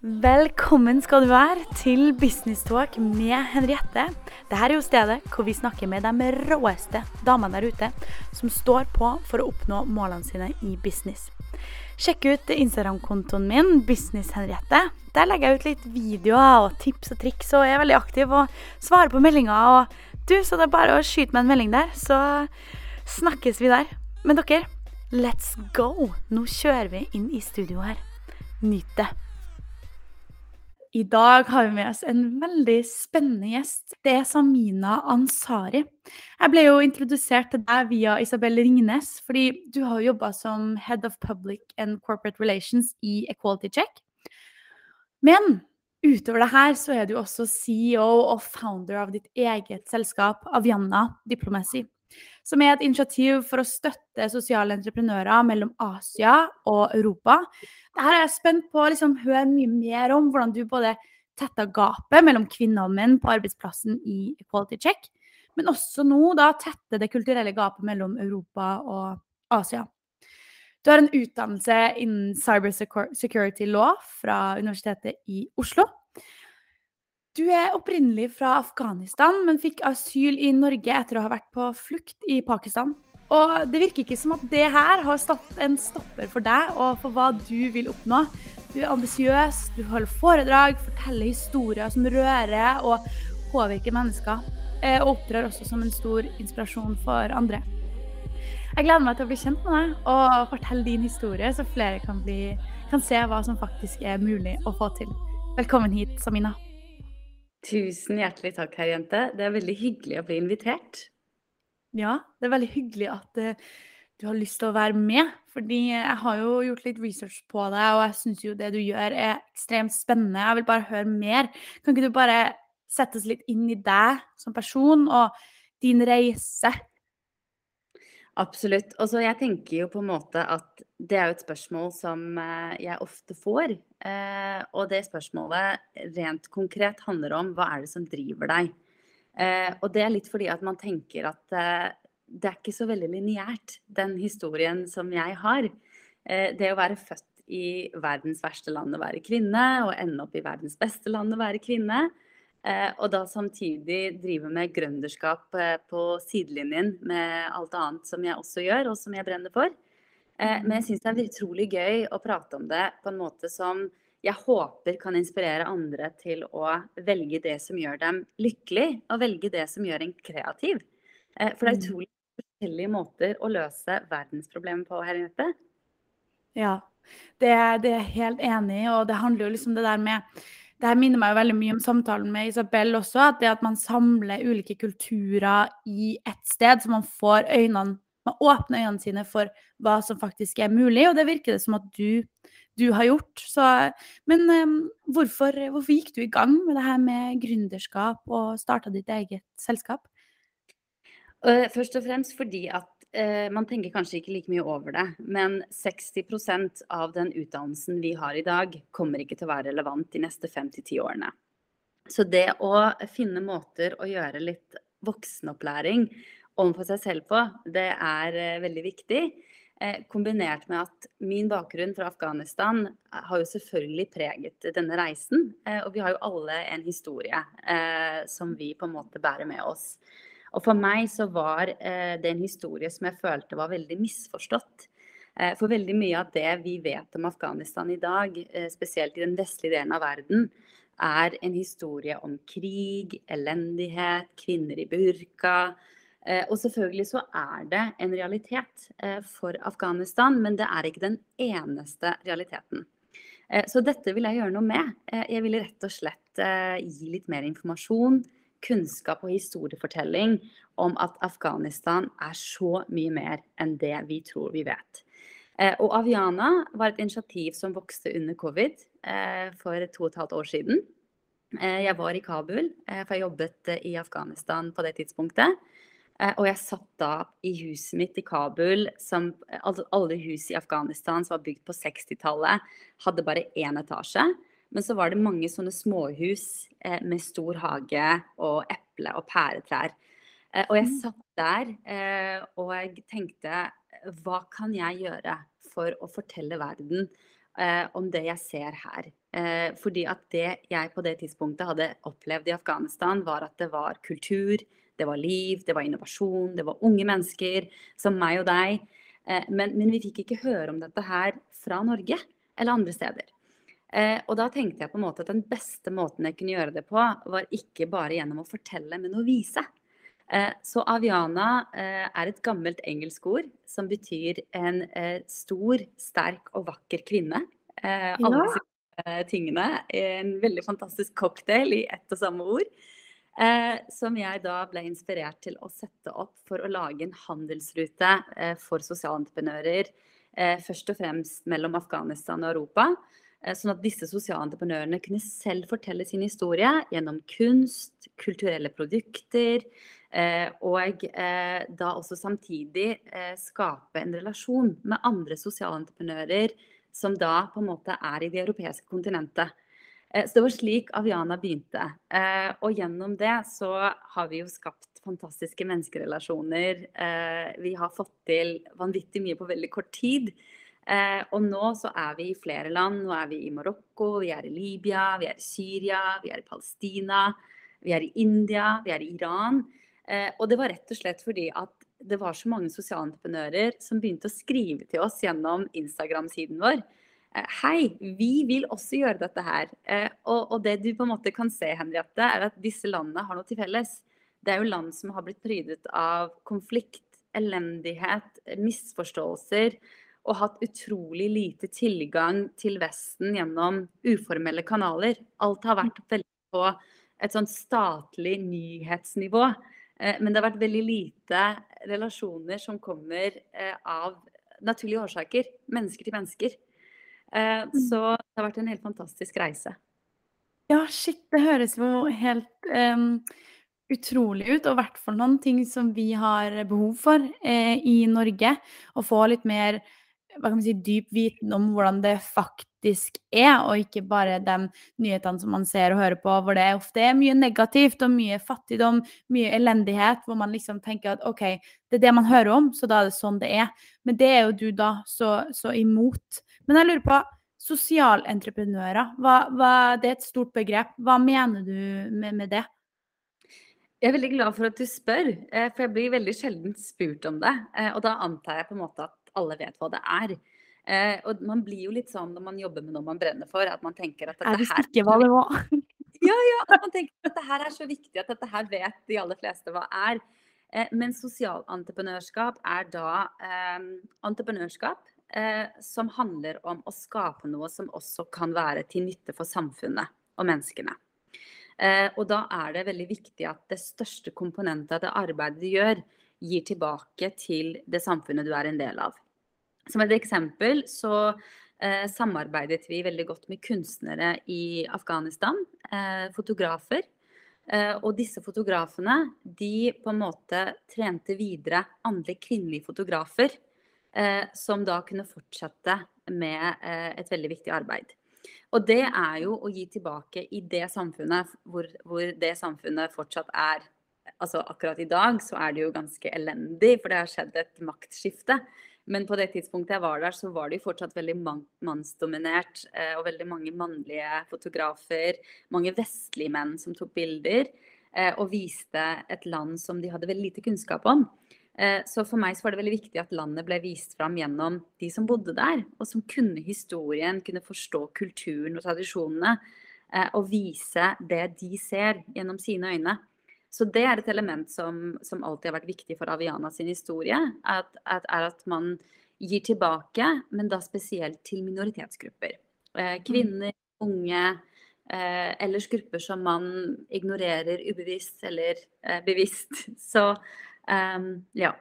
Velkommen skal du være til Business Talk med Henriette. Dette er jo stedet hvor vi snakker med de råeste damene der ute som står på for å oppnå målene sine i business. Sjekk ut Instagram-kontoen min, Business Henriette. Der legger jeg ut litt videoer og tips og triks, og er veldig aktiv og svarer på meldinger. Og du, så det er bare å skyte meg en melding der, så snakkes vi der. Men dere, let's go! Nå kjører vi inn i studio her. Nyt det. I dag har vi med oss en veldig spennende gjest. Det er Samina Ansari. Jeg ble jo introdusert til deg via Isabel Ringnes, fordi du har jobba som Head of Public and Corporate Relations i Equality Check. Men utover det her så er du også CEO og founder av ditt eget selskap, Avianna Diplomacy som er et initiativ for å støtte sosiale entreprenører mellom Asia og Europa. Dette er jeg spent på å liksom, høre mye mer om, hvordan du både tetta gapet mellom kvinner og menn på arbeidsplassen i Equality Check, men også nå da tette det kulturelle gapet mellom Europa og Asia. Du har en utdannelse innen cyber security law fra Universitetet i Oslo. Du er opprinnelig fra Afghanistan, men fikk asyl i Norge etter å ha vært på flukt i Pakistan. Og det virker ikke som at det her har stått en stopper for deg og for hva du vil oppnå. Du er ambisiøs, du holder foredrag, forteller historier som rører og påvirker mennesker. Eh, og opptrer også som en stor inspirasjon for andre. Jeg gleder meg til å bli kjent med deg og fortelle din historie, så flere kan, bli, kan se hva som faktisk er mulig å få til. Velkommen hit, Samina. Tusen hjertelig takk, herr Jente. Det er veldig hyggelig å bli invitert. Ja, det er veldig hyggelig at uh, du har lyst til å være med. Fordi jeg har jo gjort litt research på deg, og jeg syns jo det du gjør er ekstremt spennende. Jeg vil bare høre mer. Kan ikke du bare settes litt inn i deg som person og din reise? Absolutt. Og så jeg tenker jo på en måte at det er jo et spørsmål som eh, jeg ofte får. Eh, og det spørsmålet rent konkret handler om hva er det som driver deg? Eh, og det er litt fordi at man tenker at det er ikke så veldig lineært, den historien som jeg har. Det å være født i verdens verste land å være kvinne, og ende opp i verdens beste land å være kvinne, og da samtidig drive med gründerskap eh, på sidelinjen med alt annet som jeg også gjør, og som jeg brenner for. Eh, men jeg syns det er utrolig gøy å prate om det på en måte som jeg håper kan inspirere andre til å velge det som gjør dem lykkelig, og velge det som gjør en kreativ. For det er mm. utrolig forskjellige måter å løse verdensproblemer på, her inne. Ja, det, det er jeg helt enig i, og det handler jo liksom det der med det minner meg jo veldig mye om samtalen med Isabel også. At det at man samler ulike kulturer i ett sted, så man får øynene Man åpner øynene sine for hva som faktisk er mulig, og det virker det som at du, du har gjort. Så, men um, hvorfor, hvorfor, gikk du i gang med det her med gründerskap og starta ditt eget selskap? Først og fremst fordi at eh, man tenker kanskje ikke like mye over det, men 60% av den utdannelsen vi har i dag, kommer ikke til å være relevant de neste fem til ti årene. Så det å finne måter å gjøre litt voksenopplæring overfor seg selv på, det er eh, veldig viktig. Eh, kombinert med at min bakgrunn fra Afghanistan har jo selvfølgelig preget denne reisen. Eh, og vi har jo alle en historie eh, som vi på en måte bærer med oss. Og for meg så var eh, det en historie som jeg følte var veldig misforstått. Eh, for veldig mye av det vi vet om Afghanistan i dag, eh, spesielt i den vestlige delen av verden, er en historie om krig, elendighet, kvinner i burka. Eh, og selvfølgelig så er det en realitet eh, for Afghanistan, men det er ikke den eneste realiteten. Eh, så dette vil jeg gjøre noe med. Jeg vil rett og slett gi litt mer informasjon kunnskap og historiefortelling om at Afghanistan er så mye mer enn det vi tror vi vet. Eh, og Aviana var et initiativ som vokste under covid eh, for to og et halvt år siden. Eh, jeg var i Kabul, for jeg jobbet i Afghanistan på det tidspunktet. Og jeg satt da i huset mitt i Kabul, som alle hus i Afghanistan som var bygd på 60-tallet, hadde bare én etasje. Men så var det mange sånne småhus eh, med stor hage og eple- og pæretrær. Eh, og jeg mm. satt der eh, og jeg tenkte hva kan jeg gjøre for å fortelle verden eh, om det jeg ser her? Eh, fordi at det jeg på det tidspunktet hadde opplevd i Afghanistan, var at det var kultur, det var liv, det var innovasjon, det var unge mennesker som meg og deg. Eh, men, men, vi fikk ikke høre om dette her fra Norge eller andre steder. Eh, og da tenkte jeg på en måte at den beste måten jeg kunne gjøre det på, var ikke bare gjennom å fortelle, men å vise. Eh, så Aviana eh, er et gammelt engelsk ord som betyr en eh, stor, sterk og vakker kvinne. Eh, alle disse Eh, tingene. En veldig fantastisk cocktail i ett og samme ord. Eh, som jeg da ble inspirert til å sette opp for å lage en handelsrute for sosialentreprenører. Først og fremst mellom Afghanistan og Europa. Eh, sånn at disse sosialentreprenørene kunne selv fortelle sin historie gjennom kunst, kulturelle produkter. Eh, og da også samtidig skape en relasjon med andre sosialentreprenører som da på en måte er i det europeiske kontinentet. Eh, så det var slik Aviana begynte. Eh, og gjennom det så har vi jo skapt fantastiske menneskerelasjoner. Eh, vi har fått til vanvittig mye på veldig kort tid. Og nå så er vi i flere land. Nå er vi i Marokko, vi er i Libya, vi er i Syria, vi er i Palestina, vi er i India, vi er i Iran. Og det var rett og slett fordi at det var så mange sosialentreprenører som begynte å skrive til oss gjennom Instagram-siden vår. Eh, hei, vi vil også gjøre dette her. Og, og, det du på en måte kan se, Henriette, er at disse landene har noe til felles. Det er jo land som har blitt prydet av konflikt, elendighet, misforståelser. Og hatt utrolig lite tilgang til Vesten gjennom uformelle kanaler. Alt har vært veldig på et sånn statlig nyhetsnivå. Eh, men det har vært veldig lite relasjoner som kommer eh, av naturlige årsaker. Mennesker til mennesker. Eh, mm. Så det har vært en helt fantastisk reise. Ja, shit. Det høres jo helt um, utrolig ut. Og i hvert fall noen ting som vi har behov for eh, i Norge. Å få litt mer hva kan man si, dyp viten om hvordan det faktisk er, og ikke bare de nyhetene som man ser og hører på, hvor det ofte er mye negativt og mye fattigdom, mye elendighet, hvor man liksom tenker at OK, det er det man hører om, så da er det sånn det er. Men det er jo du da så, så imot. Men jeg lurer på, sosialentreprenører, hva, hva, det er et stort begrep. Hva mener du med, med det? Jeg er veldig glad for at du spør, eh, for jeg blir veldig sjelden spurt om det. Eh, og da antar jeg på en måte at alle vet hva det er. Eh, og man blir jo litt sånn når man jobber med noe man brenner for, at man tenker at dette her Jeg visste ikke hva det var. ja, ja. At man tenker at dette her er så viktig at dette her vet de aller fleste hva er. Eh, men sosialentreprenørskap er da eh, entreprenørskap eh, som handler om å skape noe som også kan være til nytte for samfunnet og menneskene. Eh, og da er det veldig viktig at det største komponentet av det arbeidet du gjør, gir tilbake til det samfunnet du er en del av. Som et eksempel så eh, samarbeidet vi veldig godt med kunstnere i Afghanistan, eh, fotografer. Eh, og disse fotografene de på en måte trente videre andre kvinnelige fotografer, eh, som da kunne fortsette med eh, et veldig viktig arbeid. Og det er jo å gi tilbake i det samfunnet hvor, hvor det samfunnet fortsatt er altså akkurat i dag så er det jo ganske elendig, for det har skjedd et maktskifte. Men på det tidspunktet jeg var der, så var det jo fortsatt veldig mannsdominert. Eh, og veldig mange mannlige fotografer, mange vestlige menn som tok bilder. Eh, og viste et land som de hadde veldig lite kunnskap om. Eh, så for meg så var det veldig viktig at landet ble vist fram gjennom de som bodde der. Og som kunne historien, kunne forstå kulturen og tradisjonene. Og vise det de ser gjennom sine øyne. Så det er et element som, som, alltid har vært viktig for Aviana sin historie. At, at, er at man gir tilbake, men da spesielt til minoritetsgrupper. Eh, mm. kvinner, unge, eh, ellers grupper som man ignorerer ubevisst eller eh, bevisst. Så um, ja.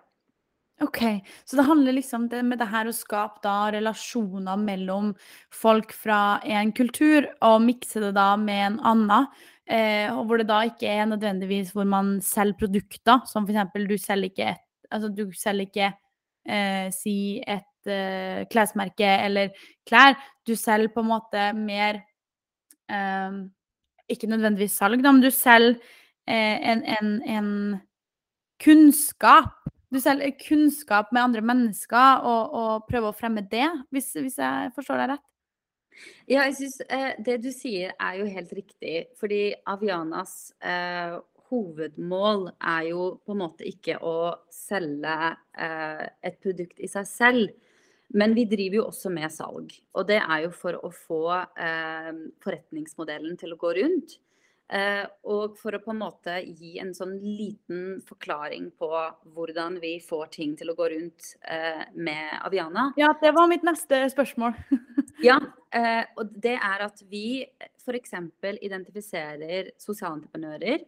OK. Så det handler liksom det med det her å skape da relasjoner mellom folk fra en kultur, og mikse det da med en annen. Eh, og hvor det da ikke er nødvendigvis hvor man selger produkter, som f.eks. du selger ikke et Altså du selger ikke eh, si et eh, klesmerke eller klær. Du selger på en måte mer eh, Ikke nødvendigvis salg, da, men du selger eh, en, en, en, kunnskap. Du selger kunnskap med andre mennesker og, og prøver å fremme det, hvis, hvis jeg forstår deg rett? Ja, jeg synes eh, det du sier er jo helt riktig. Fordi Avianas eh, hovedmål er jo på en måte ikke å selge eh, et produkt i seg selv. Men vi driver jo også med salg. Og det er jo for å få eh, forretningsmodellen til å gå rundt. Eh, og for å på en måte gi en sånn liten forklaring på hvordan vi får ting til å gå rundt eh, med Aviana. Ja, det var mitt neste spørsmål. ja, eh, og det er at vi f.eks. identifiserer sosialentreprenører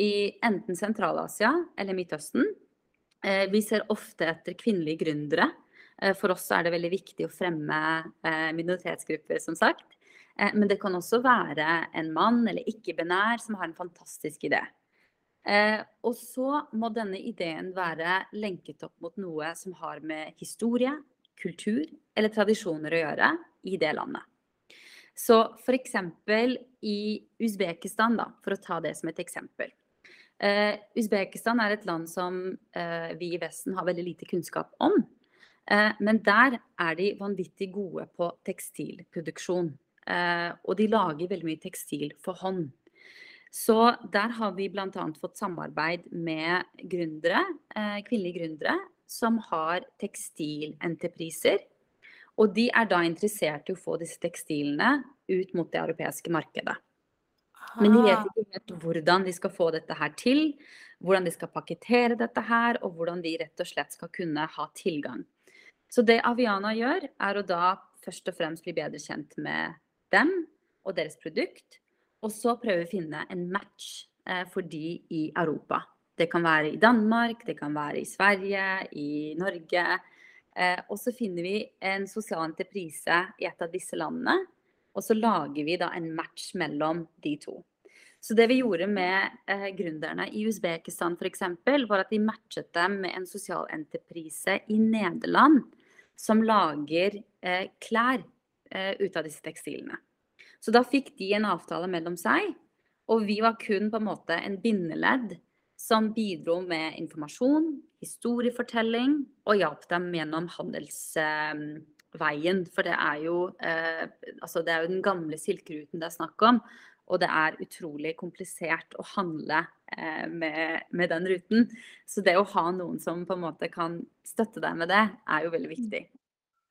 i enten Sentral-Asia eller Midtøsten. Eh, vi ser ofte etter kvinnelige gründere. Eh, for oss er det veldig viktig å fremme minoritetsgrupper, som sagt. Eh, men det kan også være en mann eller ikke-binær som har en fantastisk idé. Eh, og så må denne ideen være lenket opp mot noe som har med historie, kultur eller tradisjoner å gjøre i det landet. Så f.eks. i Usbekistan, da, for å ta det som et eksempel. Uh, Usbekistan er et land som uh, vi i Vesten har veldig lite kunnskap om. Uh, men der er de vanvittig gode på tekstilproduksjon. Eh, og de lager veldig mye tekstil for hånd. Så der har vi bl.a. fått samarbeid med gründere, eh, kvinnelige gründere som har tekstilentrepriser. Og de er da interessert i å få disse tekstilene ut mot det europeiske markedet. Men de vet ah. ikke helt hvordan de skal få dette her til, hvordan de skal pakkettere dette her, og hvordan de rett og slett skal kunne ha tilgang. Så det Aviana gjør, er å da først og fremst bli bedre kjent med dem og deres produkt, og så prøve å finne en match eh, for de i Europa. Det kan være i Danmark, det kan være i Sverige, i Norge. Eh, og så finner vi en sosial entreprise i et av disse landene, og så lager vi da en match mellom de to. Så det vi gjorde med eh, gründerne i Usbekistan f.eks., var at vi matchet dem med en sosial entreprise i Nederland som lager eh, klær ut av disse tekstilene. Så da fikk de en avtale mellom seg, og vi var kun på en måte en bindeledd som bidro med informasjon, historiefortelling og hjalp dem gjennom handelsveien. For det er jo, eh, altså det er jo den gamle silkeruten det er snakk om. Og det er utrolig komplisert å handle eh, med, med, den ruten. Så det å ha noen som på en måte kan støtte deg med det, er jo veldig viktig.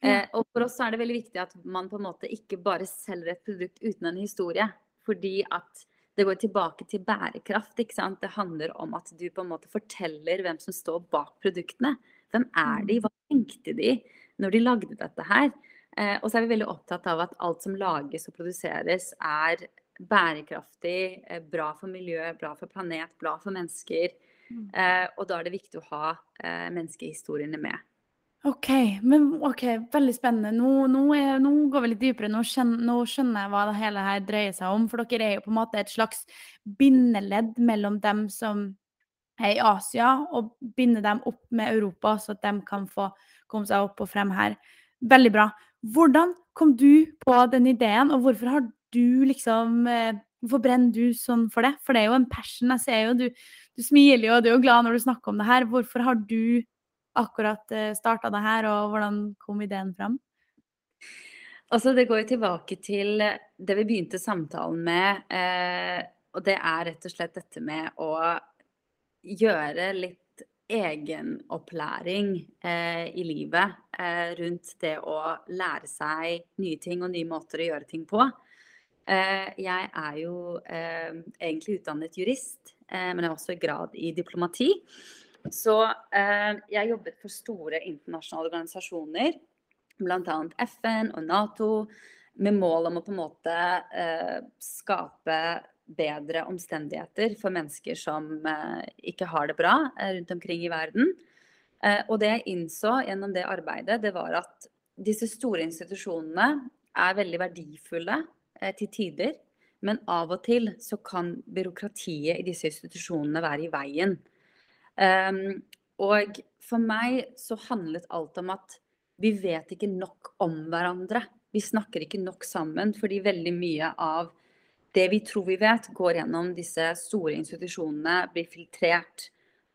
Eh, og for oss er det veldig viktig at man på en måte ikke bare selger et produkt uten en historie. Fordi at det går tilbake til bærekraft. ikke sant? Det handler om at du på en måte forteller hvem som står bak produktene. Hvem er de? Mm. Hva tenkte de når de lagde dette her? Eh, og så er vi veldig opptatt av at alt som lages og produseres er bærekraftig, eh, bra for miljø, bra for planet, bra for mennesker. Mm. Eh, og da er det viktig å ha eh, menneskehistoriene med. OK, men ok, veldig spennende. Nå, nå, er, nå går vi litt dypere. Nå skjønner, nå skjønner, jeg hva det hele her dreier seg om. For dere er jo på en måte et slags bindeledd mellom dem som er i Asia, og binder dem opp med Europa, så at de kan få komme seg opp og frem her. Veldig bra. Hvordan kom du på den ideen, og hvorfor har du liksom eh, Hvorfor brenner du sånn for det? For det er jo en passion. Jeg ser jo du, du smiler jo, og du er jo glad når du snakker om det her. Hvorfor har du akkurat eh, starta det her, og hvordan kom ideen fram? Altså, det går tilbake til det vi begynte samtalen med. Eh, og det er rett og slett dette med å gjøre litt egenopplæring eh, i livet eh, rundt det å lære seg nye ting og nye måter å gjøre ting på. Eh, jeg er jo eh, egentlig utdannet jurist, men jeg har også grad i diplomati. Så eh, jeg jobbet for store internasjonale organisasjoner, bl.a. FN og Nato, med mål om å på en måte eh, skape bedre omstendigheter for mennesker som eh, ikke har det bra eh, rundt omkring i verden. Eh, og det jeg innså gjennom det arbeidet, det var at disse store institusjonene er veldig verdifulle eh, til tider. Men av og til så kan byråkratiet i disse institusjonene være i veien og for meg så handlet alt om at vi vet ikke nok om hverandre. Vi snakker ikke nok sammen fordi veldig mye av det vi tror vi vet, går gjennom disse store institusjonene, blir filtrert.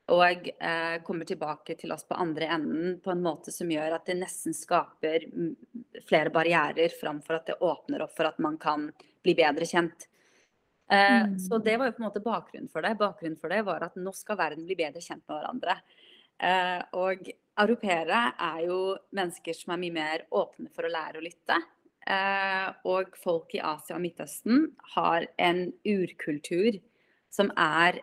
og eh, kommer tilbake til oss på andre enden på en måte som gjør at det nesten skaper flere barrierer framfor at det åpner opp for at man kan bli bedre kjent. Eh, mm. Så det var jo på en måte bakgrunnen for det. Bakgrunnen for det var at nå skal verden bli bedre kjent med hverandre. Eh, og europeere er jo mennesker som er mye mer åpne for å lære å lytte. Eh, og folk i Asia og Midtøsten har en urkultur som er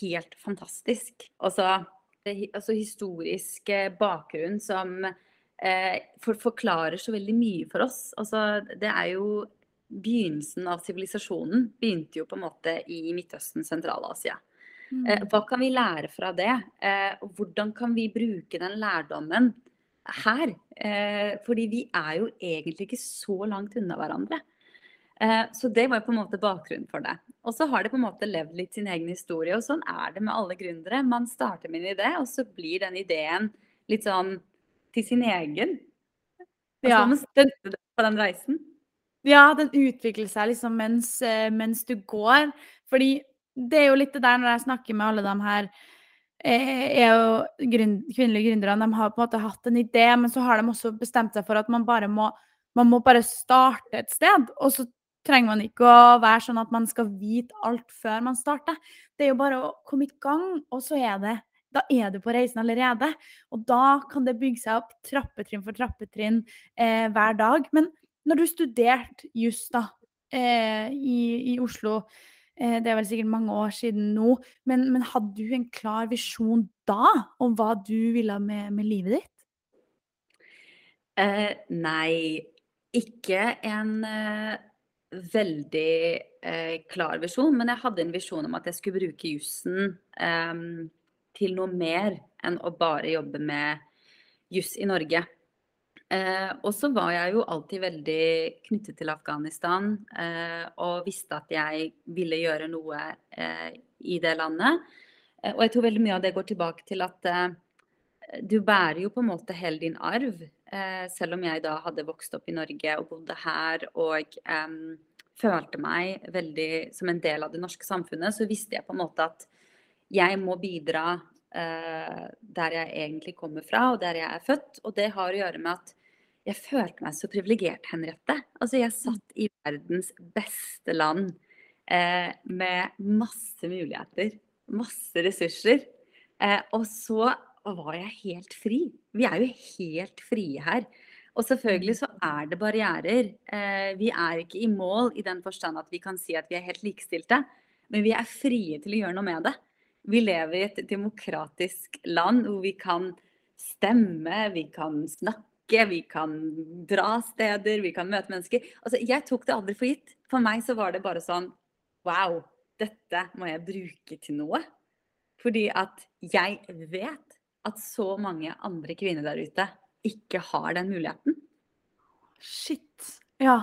helt fantastisk. Altså, altså historisk bakgrunn som eh, for, forklarer så veldig mye for oss. Altså, det er jo Begynnelsen av sivilisasjonen begynte jo på en måte i Midtøsten, Sentral-Asia. Mm. Eh, hva kan vi lære fra det? Eh, hvordan kan vi bruke den lærdommen her? Eh, fordi vi er jo egentlig ikke så langt unna hverandre. Så det var på en måte bakgrunnen for det. Og så har det på en måte levd litt sin egen historie, og sånn er det med alle gründere. Man starter med en idé, og så blir den ideen litt sånn til sin egen. Og så må man den, på den reisen. Ja, den utvikler seg liksom mens, eh, mens, du går. Fordi det er jo litt det der når jeg snakker med alle de her eh, er jo grunn, kvinnelige gründere, de har på en måte hatt en idé, men så har de også bestemt seg for at man bare må man må bare starte et sted, og så trenger man ikke å være sånn at man skal vite alt før man starter. Det er jo bare å komme i gang, og så er det da er du på reisen allerede. Og da kan det bygge seg opp trappetrinn for trappetrinn eh, hver dag. Men når du studerte juss eh, i, i, Oslo, eh, det er vel sikkert mange år siden nå, men, men, hadde du en klar visjon da om hva du ville med, med livet ditt? Eh, nei, ikke en eh, veldig eh, klar visjon, men jeg hadde en visjon om at jeg skulle bruke jussen eh, til noe mer enn å bare jobbe med juss i Norge. Eh, og så var jeg jo alltid veldig knyttet til Afghanistan eh, og visste at jeg ville gjøre noe eh, i det landet. Eh, og jeg tror veldig mye av det går tilbake til at du bærer jo på en måte hele din arv. Eh, selv om jeg da hadde vokst opp i Norge og bodde her og eh, følte meg veldig som en del av det norske samfunnet, så visste jeg på en måte at jeg må bidra eh, der jeg egentlig kommer fra, og der jeg er født. Og det har å gjøre med at jeg følte meg så privilegert, Henriette. Altså, jeg satt i verdens beste land eh, med masse muligheter, masse ressurser. Eh, og så var jeg helt fri. Vi er jo helt frie her. Og selvfølgelig så er det barrierer. Eh, vi er ikke i mål i den forstand at vi kan si at vi er helt likestilte, men vi er frie til å gjøre noe med det. Vi lever i et demokratisk land hvor vi kan stemme, vi kan snakke, vi kan dra steder, vi kan møte mennesker. Altså, jeg tok det aldri for gitt. For meg så var det bare sånn Wow, dette må jeg bruke til noe. Fordi at jeg vet at så mange andre kvinner der ute ikke har den muligheten. Shit. Ja.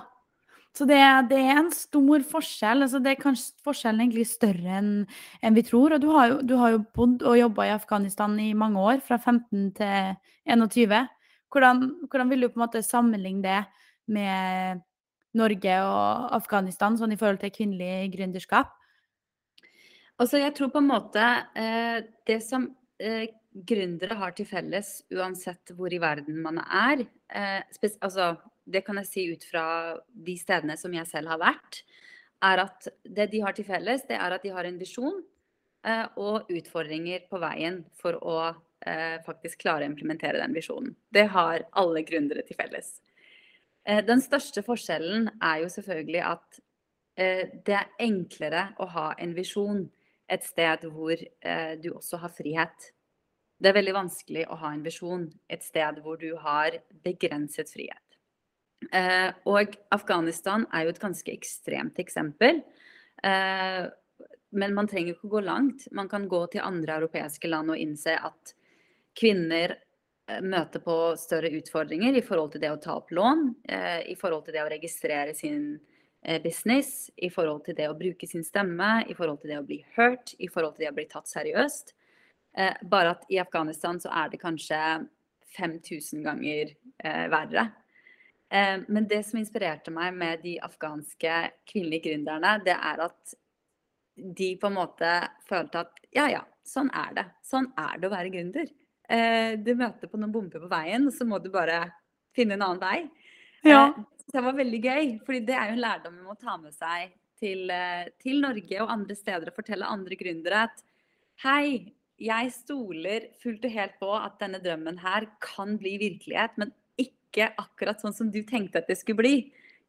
Så det, det er en stor forskjell. Altså det er kanskje forskjellen egentlig større enn en vi tror. Og du har, jo, du har jo bodd og jobba i Afghanistan i mange år, fra 15 til 21. Hvordan, hvordan vil du på en måte sammenligne det med Norge og Afghanistan, sånn i forhold til kvinnelig gründerskap? Altså, jeg tror på en måte eh, Det som eh, gründere har til felles, uansett hvor i verden man er eh, altså, Det kan jeg si ut fra de stedene som jeg selv har vært. er at Det de har til felles, det er at de har en visjon eh, og utfordringer på veien for å eh, faktisk klare å implementere den visjonen. Det har alle gründere til felles. Eh, den største forskjellen er jo selvfølgelig at eh, det er enklere å ha en visjon et sted hvor eh, du også har frihet. Det er veldig vanskelig å ha en visjon et sted hvor du har begrenset frihet. Eh, og Afghanistan er jo et ganske ekstremt eksempel. Eh, men man trenger ikke å gå langt. Man kan gå til andre europeiske land og innse at kvinner eh, møter på større utfordringer i forhold til det å ta opp lån, i forhold til det å registrere sin business, i forhold til det å bruke sin stemme, i forhold til det å bli hørt, i forhold til det å bli tatt seriøst. Bare at i Afghanistan så er det kanskje 5000 ganger verre. Eh, men det som inspirerte meg med de afghanske kvinnelige gründerne, det er at de på en måte følte at ja, ja, sånn er det. Sånn er det å være gründer. Eh, du møter på noen bomber på veien, og så må du bare finne en annen vei. Ja. Eh, det var veldig gøy, fordi det er jo en lærdom vi må ta med seg til, til Norge og andre steder og fortelle andre gründere at hei, jeg stoler fullt og helt på at denne drømmen her kan bli virkelighet, men ikke akkurat sånn som du tenkte at det skulle bli.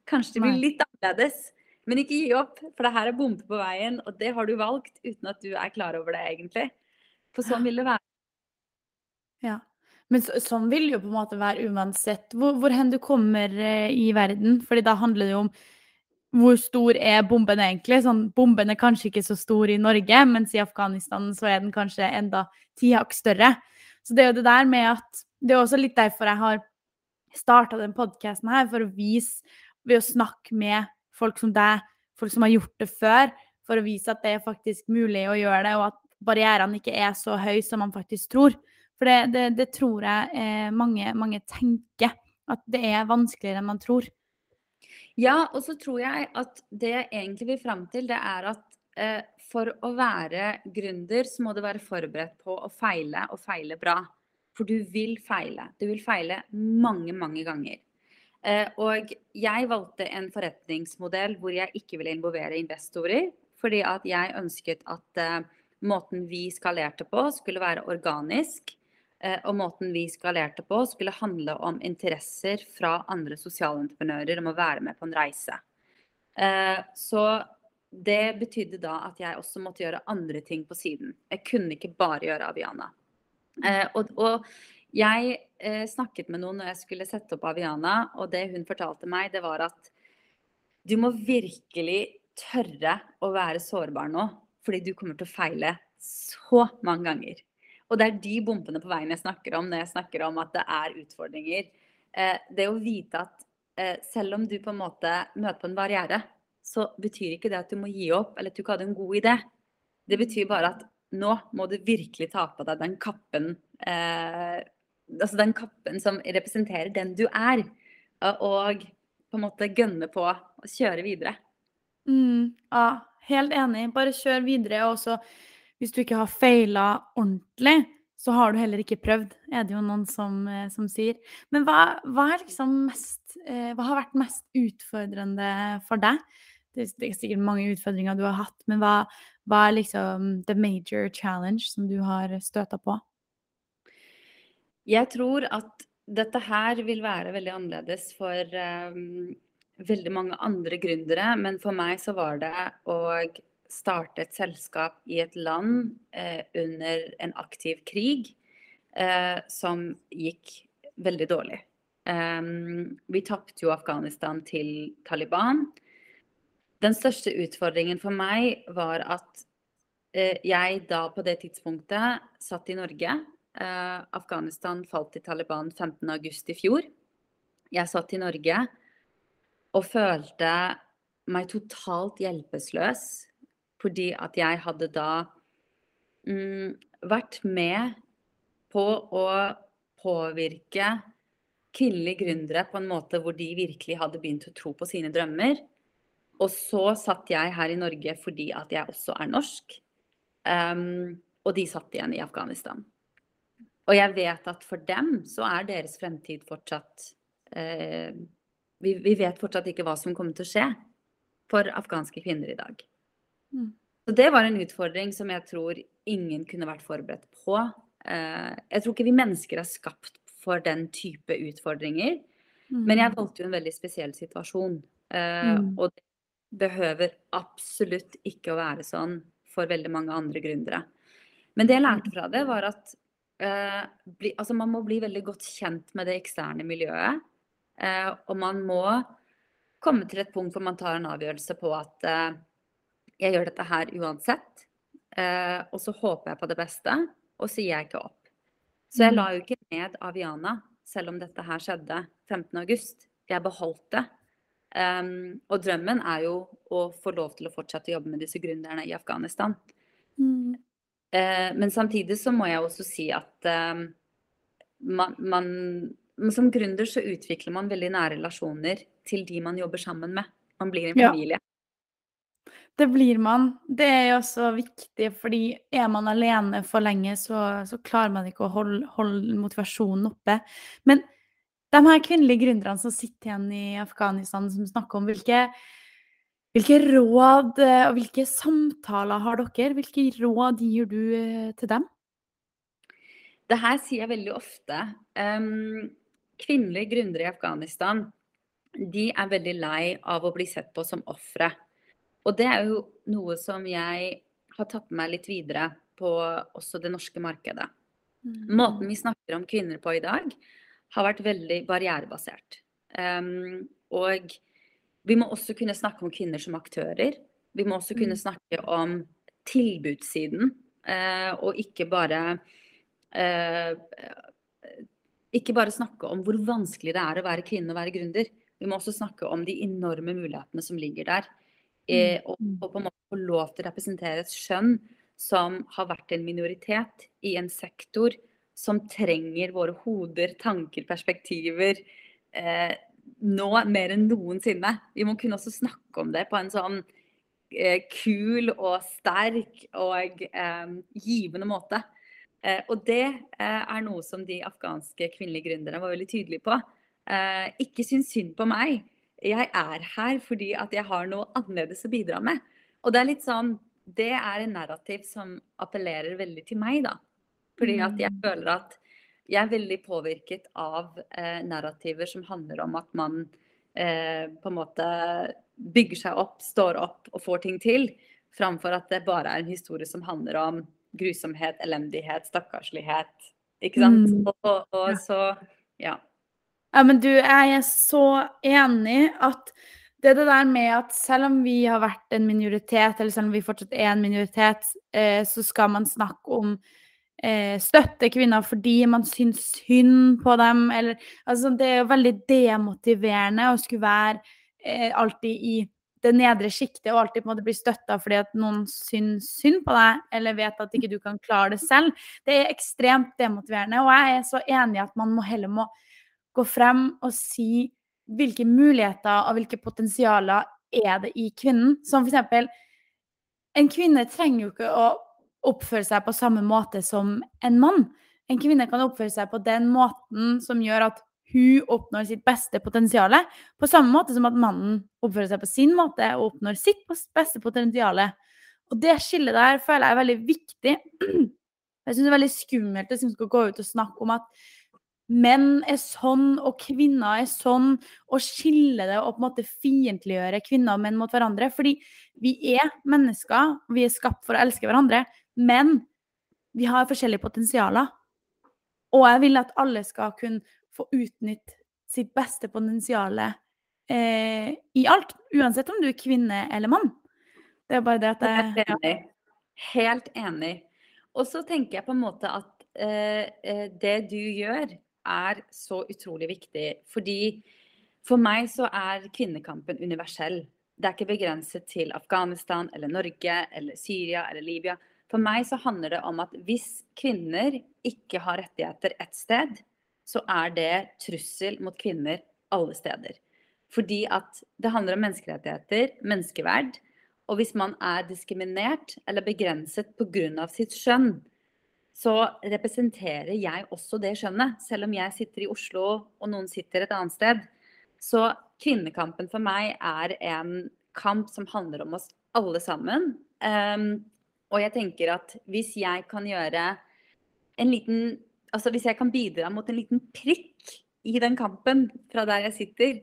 Kanskje det blir litt annerledes. Men ikke gi opp, for det her er bombe på veien, og det har du valgt uten at du er klar over det egentlig. For sånn vil det være. Ja. Men så, sånn vil det jo på en måte være uansett hvor, hvor hen du kommer eh, i verden. fordi da handler det jo om hvor stor er bomben egentlig? Sånn, bomben er kanskje ikke så stor i Norge, mens i Afghanistan så er den kanskje enda ti hakk større. Så det er jo det der med at Det er også litt derfor jeg har starta den podkasten her, for å vise Ved å snakke med folk som deg, folk som har gjort det før, for å vise at det er faktisk mulig å gjøre det, og at barrierene ikke er så høye som man faktisk tror. For det, det, det tror jeg eh, mange, mange tenker, at det er vanskeligere enn man tror. Ja, og så tror jeg at det jeg egentlig vil fram til, det er at eh, for å være gründer, så må du være forberedt på å feile, og feile bra. For du vil feile. Du vil feile mange, mange ganger. Eh, og jeg valgte en forretningsmodell hvor jeg ikke ville involvere investorer. Fordi at jeg ønsket at eh, måten vi skalerte på, skulle være organisk. Eh, og måten vi skalerte på, skulle handle om interesser fra andre sosialentreprenører om å være med på en reise. Så det betydde da at jeg også måtte gjøre andre ting på siden. Jeg kunne ikke bare gjøre Aviana. Eh, og, og jeg eh, snakket med noen når jeg skulle sette opp Aviana, og det hun fortalte meg, det var at du må virkelig tørre å være sårbar nå, fordi du kommer til å feile så mange ganger. Og det er de bompene på veien jeg snakker om når jeg snakker om at det er utfordringer. Eh, det å vite at selv om du på en måte møter på en barriere, så betyr ikke det at du må gi opp, eller at du ikke hadde en god idé. Det betyr bare at nå må du virkelig ta på deg den kappen eh, Altså den kappen som representerer den du er. Og på en måte gønne på å kjøre videre. Mm, ja, helt enig. Bare kjør videre. Og også, hvis du ikke har feila ordentlig, så har du heller ikke prøvd, er det jo noen som, eh, som sier. Men hva, hva, liksom mest, eh, hva har vært mest utfordrende for deg? Det er sikkert mange utfordringer du har hatt, men hva, hva er liksom the major challenge som du har støta på? Jeg tror at dette her vil være veldig annerledes for um, veldig mange andre gründere, men for meg så var det å starte et selskap i et land eh, under en aktiv krig eh, som gikk veldig dårlig. Um, vi tapte jo Afghanistan til Taliban. Den største utfordringen for meg var at eh, jeg da på det tidspunktet satt i Norge. Eh, Afghanistan falt til Taliban 15.8 i fjor. Jeg satt i Norge og følte meg totalt hjelpeløs fordi at jeg hadde da mm, vært med på å påvirke kvinnelige gründere på en måte hvor de virkelig hadde begynt å tro på sine drømmer. Og så satt jeg her i Norge fordi at jeg også er norsk. Um, og de satt igjen i Afghanistan. Og jeg vet at for dem så er deres fremtid fortsatt eh, vi, vi, vet fortsatt ikke hva som kommer til å skje for afghanske kvinner i dag. Mm. Så det var en utfordring som jeg tror ingen kunne vært forberedt på. Eh, jeg tror ikke vi mennesker er skapt for den type utfordringer. Mm. Men jeg valgte jo en veldig spesiell situasjon. Eh, Mm. Og det behøver absolutt ikke å være sånn for veldig mange andre gründere. Men det jeg lærte fra det, var at eh, bli, altså man må bli veldig godt kjent med det eksterne miljøet. Eh, og man må komme til et punkt hvor man tar en avgjørelse på at eh, jeg gjør dette her uansett. Eh, og så håper jeg på det beste, og gir jeg ikke opp. Så jeg Mm. la jo ikke ned Aviana, selv om dette her skjedde 15.8. Jeg beholdt det. Um, og drømmen er jo å få lov til å fortsette å jobbe med disse gründerne i Afghanistan. Mm. Uh, men samtidig så må jeg også si at uh, man, man Som gründer så utvikler man veldig nære relasjoner til de man jobber sammen med. Man blir en Ja. familie. Det blir man. Det er jo også viktig, fordi er man alene for lenge, så, så klarer man ikke å holde, holde, motivasjonen oppe. Men de her kvinnelige gründerne som sitter igjen i Afghanistan, som snakker om hvilke, hvilke råd eh, og hvilke samtaler har dere? Hvilke råd gir du eh, til dem? Det her sier jeg veldig ofte. Um, kvinnelige gründere i Afghanistan de er veldig lei av å bli sett på som ofre. Og det er jo noe som jeg har tatt med meg litt videre på også det norske markedet. Mm. Måten vi snakker om kvinner på i dag, har vært veldig barrierebasert. Um, og vi må også kunne snakke om kvinner som aktører. Vi må også kunne mm. snakke om tilbudssiden, uh, og ikke bare uh, ikke bare snakke om hvor vanskelig det er å være kvinne og være gründer. Vi må også snakke om de enorme mulighetene som ligger der. Mm. og, og, på en måte få lov til å representere et skjønn som har vært en minoritet i en sektor som trenger våre hoder, tanker, perspektiver eh, nå mer enn noensinne. Vi må kunne også snakke om det på en sånn eh, kul og sterk og eh, givende måte. Eh, og det eh, er noe som de afghanske kvinnelige gründerne var veldig tydelige på. Eh, ikke syns synd på meg. Jeg er her fordi at jeg har noe annerledes å bidra med. Og det er litt sånn Det er en narrativ som appellerer veldig til meg, da. Fordi at jeg mm. føler at jeg er veldig påvirket av eh, narrativer som handler om at man eh, på en måte bygger seg opp, står opp og får ting til. Framfor at det bare er en historie som handler om grusomhet, elendighet, stakkarslighet. Ikke sant? Mm. Og, og, og så, ja. Ja, men du, jeg er så enig at det er det der med at selv om vi har vært en minoritet, eller selv om vi fortsatt er en minoritet, eh, så skal man snakke om eh, støtte kvinner fordi man syns synd på dem. Eller, altså, det er jo veldig demotiverende å skulle være eh, alltid i det nedre sjiktet og alltid på en måte bli støtta fordi at noen syns synd på deg, eller vet at ikke du kan klare det selv. Det er ekstremt demotiverende, og jeg er så enig at man må heller må gå frem og si hvilke muligheter og hvilke potensialer er det i kvinnen. Som eksempel En kvinne trenger jo ikke å oppføre seg på samme måte som en mann. En kvinne kan oppføre seg på den måten som gjør at hun oppnår sitt beste potensial, på samme måte som at mannen oppfører seg på sin måte og oppnår sitt beste potensial. Og det skillet der føler jeg er veldig viktig. Jeg syns det er veldig skummelt å gå ut og snakke om at menn er sånn og kvinner er sånn, og skille det og på en måte fiendtliggjøre kvinner og menn mot hverandre. Fordi vi er mennesker, vi er skapt for å elske hverandre, men vi har forskjellige potensialer. Og jeg vil at alle skal kunne få utnytte sitt beste potensial eh, i alt. Uansett om du er kvinne eller mann. Det er bare det at jeg Helt enig. Helt enig. Og så tenker jeg på en måte at eh, eh det du gjør, er så utrolig viktig. Fordi for meg så er kvinnekampen universell. Det er ikke begrenset til Afghanistan eller Norge eller Syria eller Libya. For meg så handler det om at hvis kvinner ikke har rettigheter ett sted, så er det trussel mot kvinner alle steder. Fordi at det handler om menneskerettigheter, menneskeverd. Og hvis man er diskriminert eller begrenset pga. sitt skjønn, så representerer jeg også det skjønnet. Selv om jeg sitter i Oslo og noen sitter et annet sted. Så kvinnekampen for meg er en kamp som handler om oss alle sammen. Um, og jeg tenker at hvis jeg kan gjøre en liten Altså hvis jeg kan bidra mot en liten prikk i den kampen fra der jeg sitter,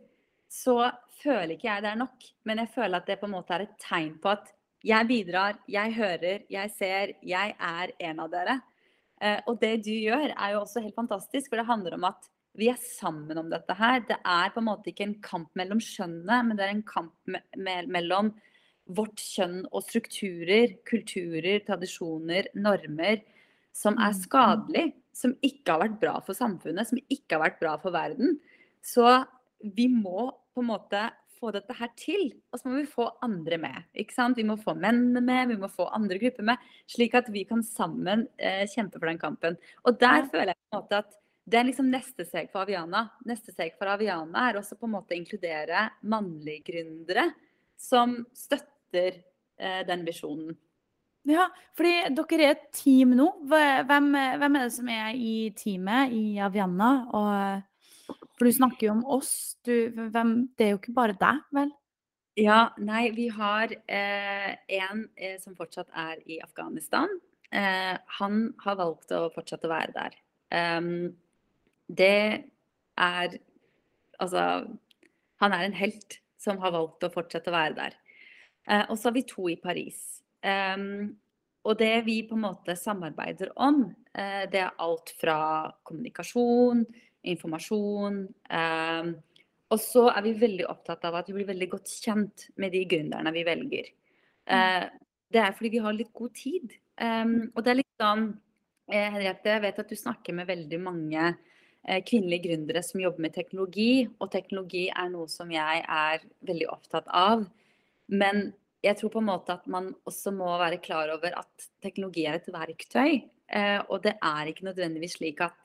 så føler ikke jeg det er nok. Men jeg føler at det på en måte er et tegn på at jeg bidrar, jeg hører, jeg ser, jeg er en av dere. Eh, og det du gjør, er jo også helt fantastisk, for det handler om at vi er sammen om dette her. Det er på en måte ikke en kamp mellom skjønnene, men det er en kamp me me mellom vårt kjønn og strukturer, kulturer, tradisjoner, normer som er mm. skadelig. Som ikke har vært bra for samfunnet, som ikke har vært bra for verden. Så vi må på en måte få dette her til. Og så må vi få andre med. ikke sant? Vi må få mennene med, vi må få andre grupper med. Slik at vi kan sammen eh, kjempe for den kampen. Og der føler jeg på en måte at det er liksom neste steg for Aviana. Neste steg for Aviana er også på en måte å inkludere mannlige gründere som støtter eh, den visjonen. Ja, fordi dere er et team nå. Hvem, hvem, er det som er i teamet i Avianna? Og, for du snakker jo om oss. Du, hvem, det er jo ikke bare deg, vel? Ja, nei, vi har eh, en eh, som fortsatt er i Afghanistan. Eh, han har valgt å fortsette å være der. Um, det er Altså, han er en helt som har valgt å fortsette å være der. Eh, og så har vi to i Paris. Og det vi på en måte samarbeider om, uh, det er alt fra kommunikasjon, informasjon. Og så er vi veldig opptatt av at vi blir veldig godt kjent med de gründerne vi velger. Uh, det er fordi vi har litt god tid. Um, og det er litt sånn eh, Henriette, jeg vet at du snakker med veldig mange eh, kvinnelige gründere som jobber med teknologi, og teknologi er noe som jeg er veldig opptatt av. Men jeg tror på en måte at man også må være klar over at teknologi er et verktøy. Eh, og det er ikke nødvendigvis slik at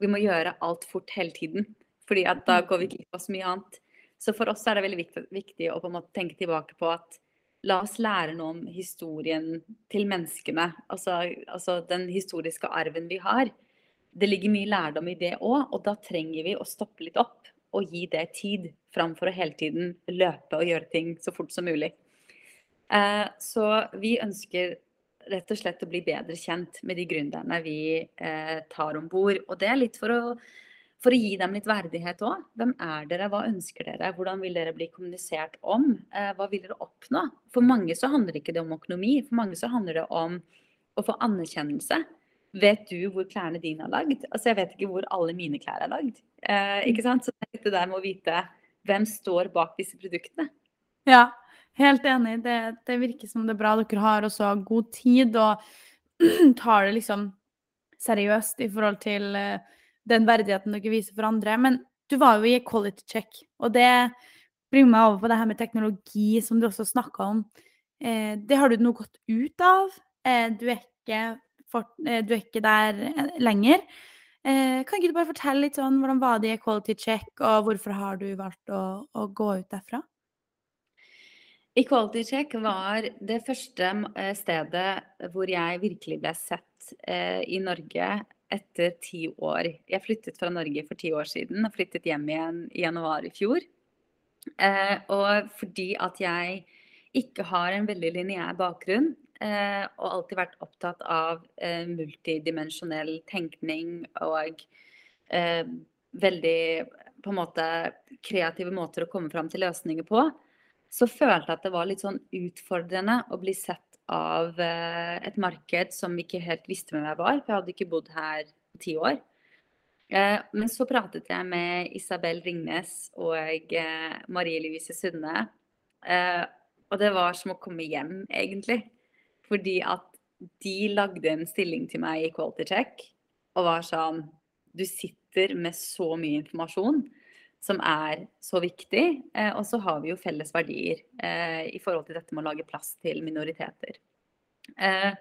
vi må gjøre alt fort hele tiden. fordi at da går vi glipp av så mye annet. Så for oss er det veldig viktig, viktig å på en måte tenke tilbake på at la oss lære noe om historien til menneskene. Altså, altså den historiske arven vi har. Det ligger mye lærdom i det òg, og da trenger vi å stoppe litt opp og gi det tid, framfor å hele tiden løpe og gjøre ting så fort som mulig. Eh, så vi ønsker rett og slett å bli bedre kjent med de gründerne vi eh, tar om bord. Og det er litt for å, for å gi dem litt verdighet òg. Hvem er dere, hva ønsker dere, hvordan vil dere bli kommunisert om? Eh, hva vil dere oppnå? For mange så handler ikke det om økonomi, for mange så handler det om å få anerkjennelse. Vet du hvor klærne dine er lagd? Altså Jeg vet ikke hvor alle mine klær er lagd. Eh, ikke sant? Så det er der med å vite hvem står bak disse produktene. Ja, Helt enig. Det, det, virker som det er bra dere har også god tid og tar det liksom seriøst i forhold til uh, den verdigheten dere viser for andre. Men du var jo i quality check, og det bringer meg over på det her med teknologi som du også snakka om. Eh, det har du nå gått ut av. Eh, du, er ikke for, eh, du, er ikke der eh, lenger. Eh, kan ikke du bare fortelle litt sånn, hvordan var det i Equality check, og hvorfor har du valgt å, å gå ut derfra? Equality Check var det første eh, stedet hvor jeg virkelig ble sett eh, i Norge etter ti år. Jeg flyttet fra Norge for ti år siden og flyttet hjem igjen i januar i fjor. Eh, og fordi at jeg ikke har en veldig lineær bakgrunn og alltid vært opptatt av eh, multidimensjonell tenkning og eh, veldig på en måte kreative måter å komme fram til løsninger på, så følte jeg at det var litt sånn utfordrende å bli sett av eh, et marked som ikke helt visste hvem jeg var, for jeg hadde ikke bodd her på ti år. Eh, men så pratet jeg med Isabel Ringnes og eh, Marie Louise Sunde. Og det var som å komme hjem, egentlig. Fordi at de lagde en stilling til meg i Quality Check og var sånn Du sitter med så mye informasjon som er så viktig. Eh, og så har vi jo felles verdier eh, i forhold til dette med å lage plass til minoriteter. Eh,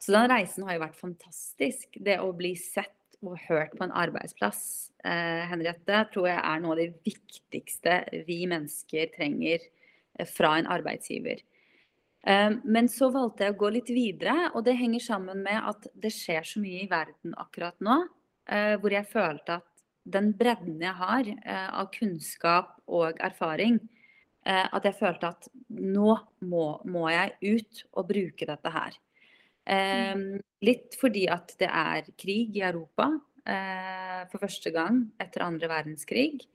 så den reisen har jo vært fantastisk. Det å bli sett og hørt på en arbeidsplass, eh, Henriette, tror jeg er noe av det viktigste vi mennesker trenger eh, fra en arbeidsgiver. Eh, men så valgte jeg å gå litt videre, og det henger sammen med at det skjer så mye i verden akkurat nå, hvor jeg følte at den bredden jeg har eh, av kunnskap og erfaring, eh, at jeg følte at nå må, må, jeg ut og bruke dette her. Eh, litt fordi at det er krig i Europa eh, for første gang etter andre verdenskrig.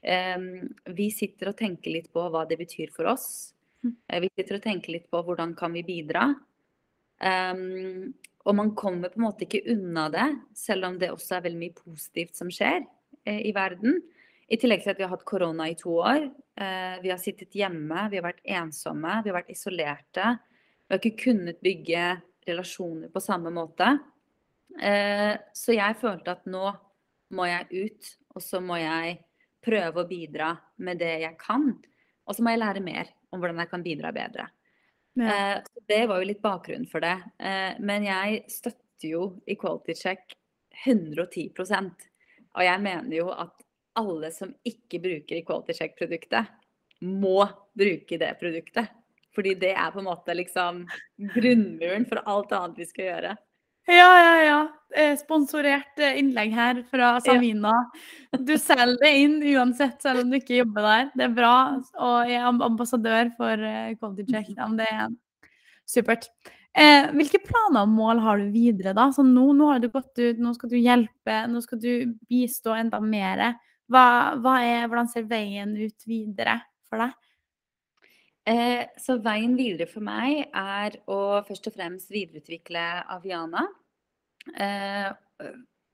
vi sitter og tenker litt på hva det betyr for oss. Mm. Eh, vi sitter og tenker litt på hvordan kan vi bidra. Um, og man kommer på en måte ikke unna det, selv om det også er veldig mye positivt som skjer eh, i verden. I tillegg til at vi har hatt korona i to år. Eh, vi har sittet hjemme, vi har vært ensomme, vi har vært isolerte. Vi har ikke kunnet bygge relasjoner på samme måte. Eh, så jeg følte at nå må jeg ut, og så må jeg prøve å bidra med det jeg kan. Og så må jeg lære mer om hvordan jeg kan bidra bedre. Ja. Eh, det var jo litt bakgrunnen for det. Eh, men jeg støtter jo Equality Check 110% Og jeg mener jo at alle som ikke bruker Equality Check-produktet, må bruke det produktet. Fordi det er på en måte liksom grunnmuren for alt annet vi skal gjøre. Ja, ja, ja. Eh, sponsorert eh, innlegg her fra Samina. Du selger det inn uansett, selv om du ikke jobber der. Det er bra. Og jeg er ambassadør for eh, Quality Check. Det er supert. Eh, hvilke planer og mål har du videre, da? Så nå, nå, har du gått ut, nå skal du hjelpe, nå skal du bistå enda mer. Hva, hva er, hvordan ser veien ut videre for deg? Eh, så veien videre for meg er å først og fremst videreutvikle Aviana. Eh,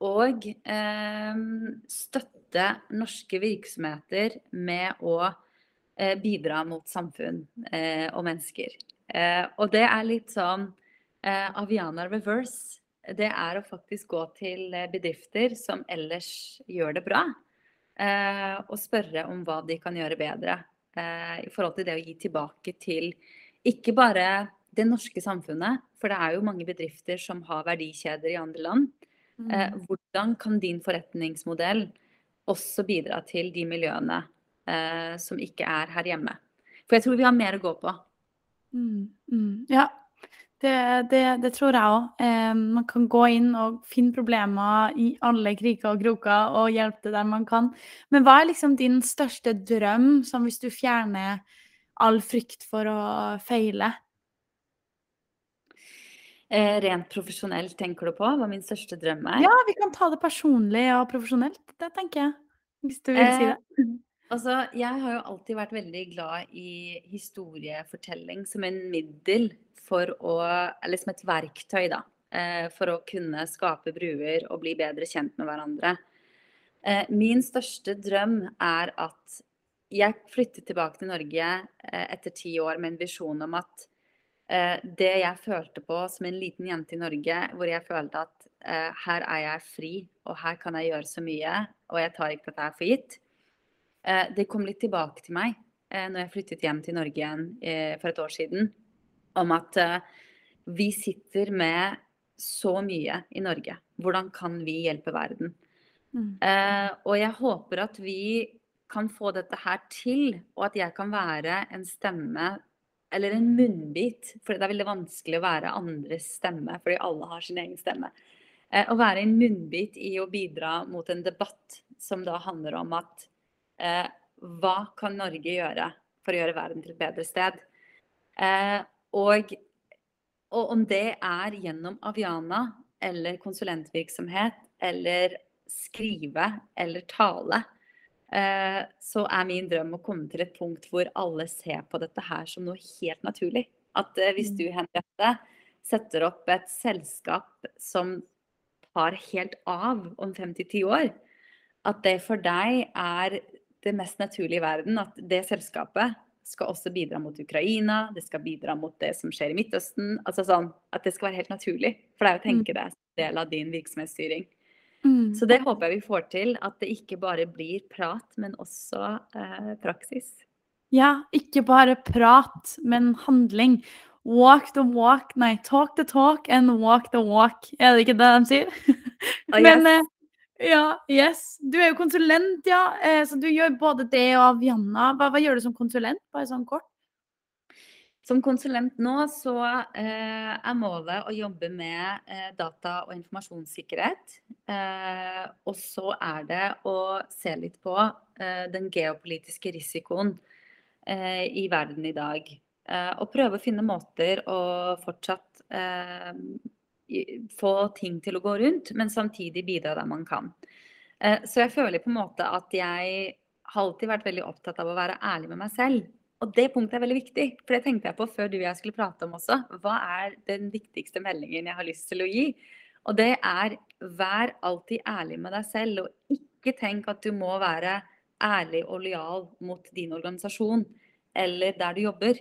og eh, støtte norske virksomheter med å eh, bidra mot samfunn og mennesker. Og det er litt sånn Aviana reverse. Det er å faktisk gå til bedrifter som ellers gjør det bra, og spørre om hva de kan gjøre bedre i forhold til det å gi tilbake til ikke bare det norske samfunnet, for det er jo mange bedrifter som har verdikjeder i andre land. Mm. Eh, hvordan kan din forretningsmodell også bidra til de miljøene eh, som ikke er her hjemme? For jeg tror vi har mer å gå på. Mm, mm. Ja, det, det, det, tror jeg òg. Eh, man kan gå inn og finne problemer i alle kriker og kroker og hjelpe det der man kan. Men hva er liksom din største drøm, som hvis du fjerner all frykt for å feile? Eh, rent profesjonelt, tenker du på? Hva min største drøm er? Ja, vi kan ta det personlig og profesjonelt, det tenker jeg. Hvis du vil eh, si det. Altså, jeg har jo alltid vært veldig glad i historiefortelling som en middel for å Eller som et verktøy, da. Eh, for å kunne skape bruer og bli bedre kjent med hverandre. Eh, min største drøm er at jeg flyttet tilbake til Norge eh, etter ti år med en visjon om at det jeg følte på som en liten jente i Norge, hvor jeg følte at her er jeg fri, og her kan jeg gjøre så mye, og jeg tar ikke dette for gitt, det kom litt tilbake til meg når jeg flyttet hjem til Norge igjen for et år siden om at uh, vi sitter med så mye i Norge. Hvordan kan vi hjelpe verden? Mm. Uh, og jeg håper at vi kan få dette her til, og at jeg kan være en stemme eller en munnbit. For det er veldig vanskelig å være andres stemme, fordi alle har sin egen stemme. Eh, å være en munnbit i å bidra mot en debatt som da handler om at hva kan Norge gjøre for å gjøre verden til et bedre sted? Eh, og, og om det er gjennom Aviana eller konsulentvirksomhet eller skrive eller tale, eh, så er min drøm å komme til et punkt hvor alle ser på dette her som noe helt naturlig. At eh, hvis mm. du, Henriette, setter opp et selskap som tar helt av om 5-10 år, at det for deg er det mest naturlige i verden at det selskapet skal også bidra mot Ukraina, det skal bidra mot det som skjer i Midtøsten. altså sånn At det skal være helt naturlig. For er å tenke deg det som del av din virksomhetsstyring. Mm. Så det håper jeg vi får til. At det ikke bare blir prat, men også eh, praksis. Ja, ikke bare prat, men handling. Walk the walk, nei, talk the talk and walk the walk. Er det ikke det de sier? Oh, yes. men, eh, ja, yes. Du er jo konsulent, ja. Eh, så du gjør både det og Avianna. Hva, hva, gjør du som konsulent, bare sånn kort? Som konsulent nå så eh, er målet å jobbe med eh, data- og informasjonssikkerhet. Eh, og så er det å se litt på eh, den geopolitiske risikoen eh, i verden i dag. og prøve å finne måter å fortsatt få ting til å gå rundt, men samtidig bidra der man kan. Eh, så jeg føler på en måte at jeg har alltid vært veldig opptatt av å være ærlig med meg selv. Og det punktet er veldig viktig, for det tenkte jeg på før du og jeg skulle prate om også. Hva er den viktigste meldingen jeg har lyst til å gi? Og det er vær alltid ærlig med deg selv, og ikke tenk at du må være ærlig og lojal mot din organisasjon eller der du jobber,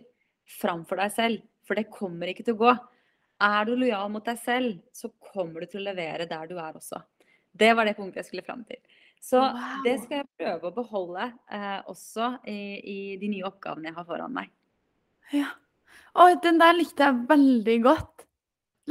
framfor deg selv. For det kommer ikke til å gå. Er du lojal mot deg selv, så kommer du til å levere der du er også. Det var det punktet jeg skulle fram til. Så wow. det skal jeg prøve å beholde eh, også i, i, de nye oppgavene jeg har foran meg. Ja. Og den der likte jeg veldig godt.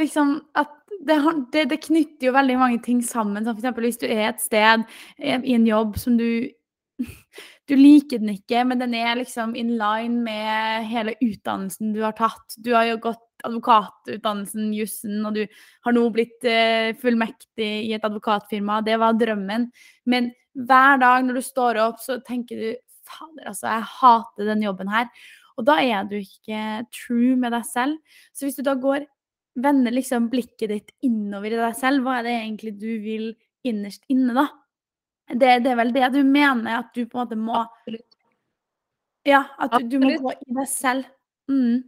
Liksom at det, det, det knytter jo veldig mange ting sammen. Som f.eks. hvis du er et sted i en jobb som du du liker den ikke, men den er liksom in line med hele utdannelsen du har tatt. Du har jo gått advokatutdannelsen, jussen, og du har nå blitt eh, fullmektig i et advokatfirma. Det var drømmen. Men hver dag når du står opp, så tenker du fader, altså, jeg hater den jobben her. Og da er du ikke true med deg selv. Så hvis du da går vender liksom blikket ditt innover i deg selv, hva er det egentlig du vil innerst inne, da? Det, det er vel det du mener, at du på en måte må Absolutt. Ja, at du, du må gå i deg selv. Mm.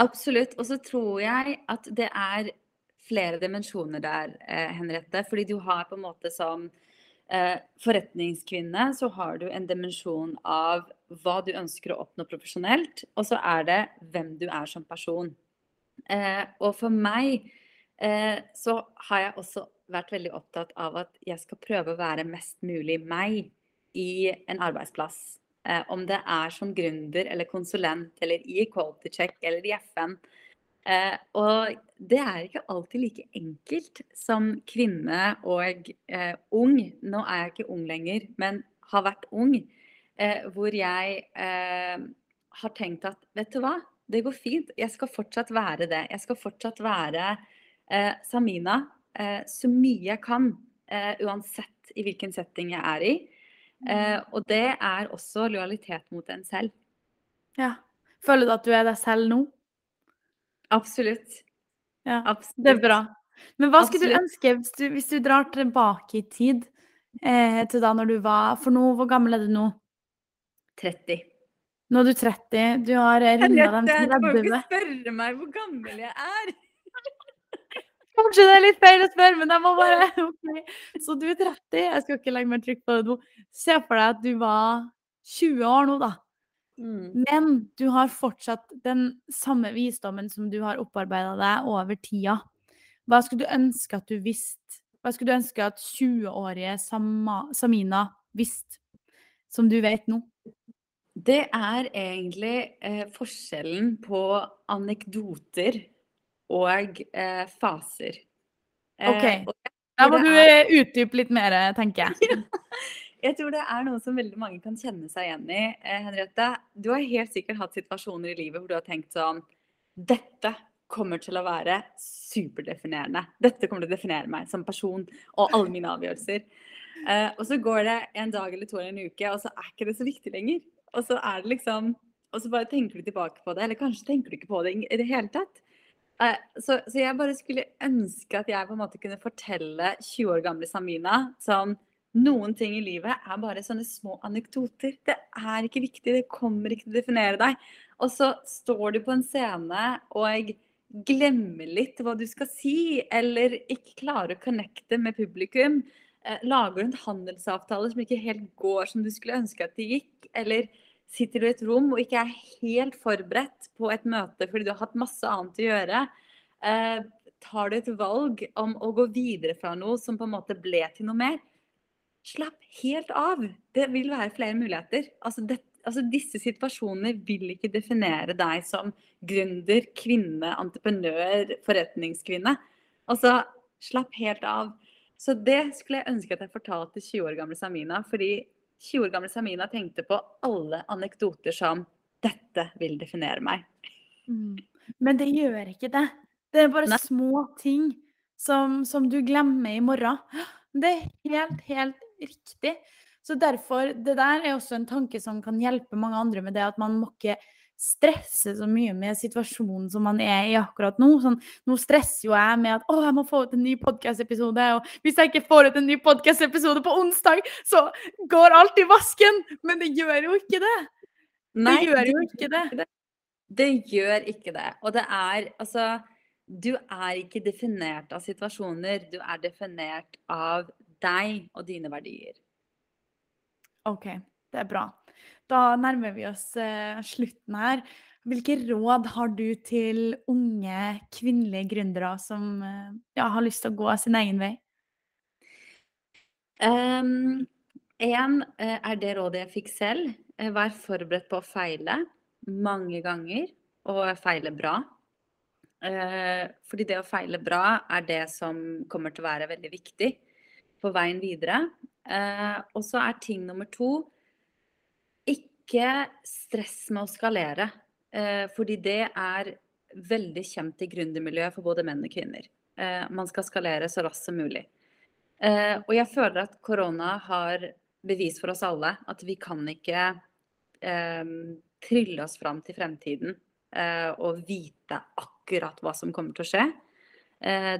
Absolutt. Og så tror jeg at det er flere dimensjoner der, eh, Henriette. Fordi du har på en måte som eh, forretningskvinne så har du en dimensjon av hva du ønsker å oppnå profesjonelt, og så er det hvem du er som person. Eh, og for meg eh, så har jeg også vært veldig opptatt av at jeg skal prøve å være mest mulig meg i en arbeidsplass. Eh, om det er som gründer eller konsulent eller i Quality Check eller i FN. Eh, og det er ikke alltid like enkelt som kvinne og eh, ung. Nå er jeg ikke ung lenger, men har vært ung. Eh, hvor jeg eh, har tenkt at vet du hva, det går fint. Jeg skal fortsatt være det. Jeg skal fortsatt være eh, Samina så mye jeg kan. uansett i hvilken setting jeg er i. Uh, og det er også lojalitet mot en selv. Ja. Føler du at du er deg selv nå? Absolutt. Ja, Absolutt. Det er bra. Men hva skulle du ønske hvis du, hvis du, drar tilbake i tid eh, til da når du var For nå, hvor gammel er du nå? 30. Nå er du 30. Du har runda dem 30. Du må ikke spørre meg hvor gammel jeg er. Kanskje det er litt feil å spørre, men jeg må bare OK. Så du er 30. Jeg skal ikke legge mer trykk på det nå. Se for deg at du var 20 år nå, da. Mm. Men du har fortsatt den samme visdommen som du har opparbeida deg over tida. Hva skulle du ønske at du visste? Hva skulle du ønske at 20-årige Samina visste, som du vet nå? Det er egentlig eh, forskjellen på anekdoter og eh, faser. OK. Eh, da må du er... Eh, utdype litt mer, tenker jeg. jeg tror det er noe som veldig mange kan kjenne seg igjen i. Eh, Henriette, du har helt sikkert hatt situasjoner i livet hvor du har tenkt sånn Dette kommer til å være superdefinerende. Dette kommer til å definere meg som person og alle mine avgjørelser. Eh, og så går det en dag eller to eller en uke, og så er ikke det så viktig lenger. Og så er det liksom Og så bare tenker du tilbake på det, eller kanskje tenker du ikke på det i det hele tatt. Eh, så, så, jeg bare skulle ønske at jeg på en måte kunne fortelle 20 år gamle Samina sånn Noen ting i livet er bare sånne små anekdoter. Det er ikke viktig, det kommer ikke til å definere deg. Og så står du på en scene og glemmer litt hva du skal si, eller ikke klarer å connecte med publikum. Lager du en handelsavtale som ikke helt går som du skulle ønske at det gikk. Eller sitter du i et rom og ikke er helt forberedt på et møte fordi du har hatt masse annet å gjøre, eh, tar du et valg om å gå videre fra noe som på en måte ble til noe mer, slapp helt av. Det vil være flere muligheter. Altså, det, altså disse situasjonene vil ikke definere deg som gründer, kvinne, entreprenør, forretningskvinne. Altså, slapp helt av. Så det skulle jeg ønske at jeg fortalte 20 år gamle Samina. fordi 20 år gamle Samina tenkte på alle anekdoter som 'dette vil definere meg'. Mm. Men det gjør ikke det. Det er bare Nei. små ting som, som, du glemmer i morgen. Det er helt, helt riktig. Så derfor, det der er også en tanke som kan hjelpe mange andre med det at man må ikke stresse så mye med situasjonen som man er i akkurat nå. Sånn, nå stresser jo jeg med at å, jeg må få ut en ny podkast-episode. Og hvis jeg ikke får ut en ny podkast-episode på onsdag, så går alt i vasken! Men det gjør jo ikke det. Nei, det gjør jo ikke det. Det gjør ikke det. Og det er altså Du er ikke definert av situasjoner. Du er definert av deg og dine verdier. OK, det er bra. Da nærmer vi oss eh, slutten her. Hvilke råd har du til unge kvinnelige gründere som eh, ja, har lyst til å gå sin egen vei? Um, en eh, er det rådet jeg fikk selv. Vær forberedt på å feile mange ganger, og feile bra. Fordi det å feile bra er det som kommer til å være veldig viktig på veien videre. Og så er ting nummer to ikke stress med å skalere. Eh, fordi det er veldig kjent i gründermiljøet for både menn og kvinner. Eh, man skal skalere så raskt som mulig. Eh, og jeg føler at korona har bevis for oss alle at vi kan ikke trylle oss fram til fremtiden og vite akkurat hva som kommer til å skje.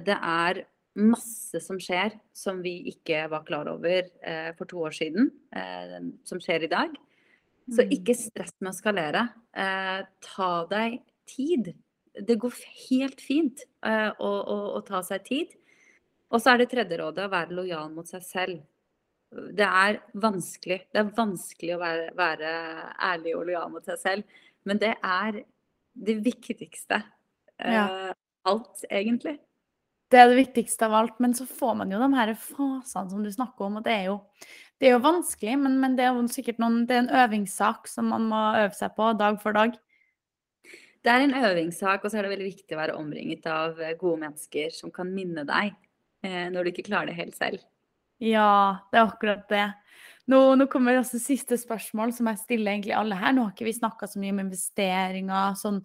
Det er masse som skjer som vi ikke var klar over for to år siden, som skjer i dag. Så Mm. ikke stress med å skalere. Eh, ta deg tid. Det går helt fint eh, å, å, å ta seg tid. Og så er det tredje rådet å være lojal mot seg selv. Det er vanskelig. Det er vanskelig å være, være ærlig og lojal mot seg selv, men det er det viktigste. Ja. Eh, alt, egentlig. Det er det viktigste av alt. Men så får man jo de her fasene som du snakker om, og det er jo, det er jo vanskelig, men, men det er jo sikkert noen, det er en øvingssak som man må øve seg på dag for dag. Det er en øvingssak, og så er det veldig viktig å være omringet av eh, gode mennesker som kan minne deg eh, når du ikke klarer det helt selv. Ja, det er akkurat det. Nå, nå kommer også siste spørsmål, som jeg stiller egentlig alle her. Nå har ikke vi snakka så mye om investeringer, sånn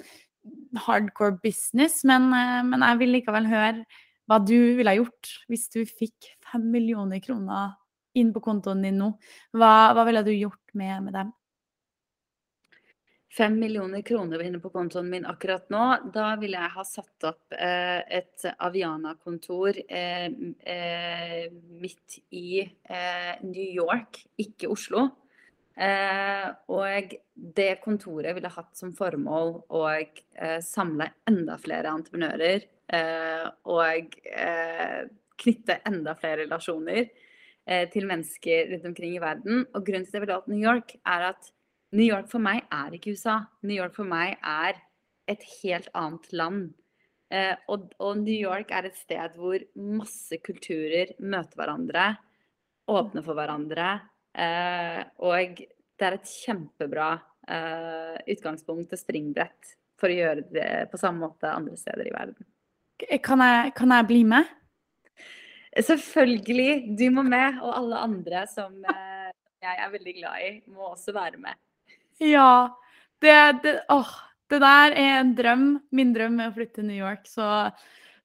hardcore business, men, eh, men jeg vil likevel høre hva du ville ha gjort hvis du fikk fem millioner kroner inn på kontoen din nå. Hva, hva ville du gjort med, med dem? Fem millioner kroner inne på kontoen min akkurat nå. Da ville jeg ha satt opp eh, et Aviana-kontor eh, eh, midt i eh, New York, ikke Oslo. Eh, og det kontoret ville hatt som formål å eh, samle enda flere entreprenører. Og knytte enda flere relasjoner til mennesker rundt omkring i verden. Og grunnen til at jeg ville valgt New York, er at New York for meg er ikke USA. New York for meg er et helt annet land. Eh, og, og New York er et sted hvor masse kulturer møter hverandre, åpner for hverandre. Eh, og det er et kjempebra eh, utgangspunkt og springbrett for å gjøre det på samme måte andre steder i verden. Kan jeg, kan jeg bli med? Selvfølgelig, du må med, og alle andre som eh, jeg er veldig glad i, må også være med. Ja. Det, det, åh, det der er en drøm. Min drøm er å flytte til New York, så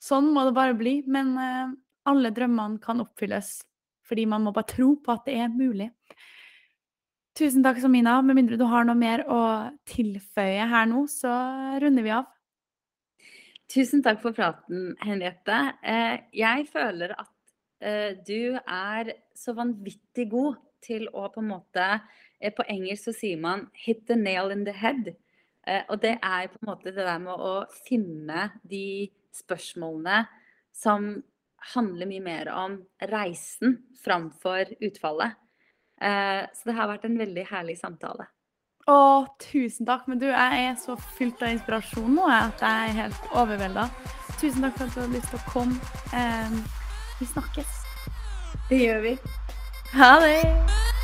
sånn må det bare bli. Men eh, alle drømmene kan oppfylles, fordi man må bare tro på at det er mulig. Tusen takk, Samina. Med mindre du har noe mer å tilføye her nå, så runder vi av. Tusen takk for praten, Henriette. Eh, jeg føler at du er så vanvittig god til å på en måte eh, På engelsk så sier man 'hit the nail in the head'. Eh, og det er på en måte det der med å finne de spørsmålene som handler mye mer om reisen framfor utfallet. Eh, så det har vært en veldig herlig samtale. Å, tusen takk. Men du, jeg er så fylt av inspirasjon nå at jeg er helt overvelda. Tusen takk for at du hadde lyst til å komme. Vi snakkes. Det gjør vi. Ha det!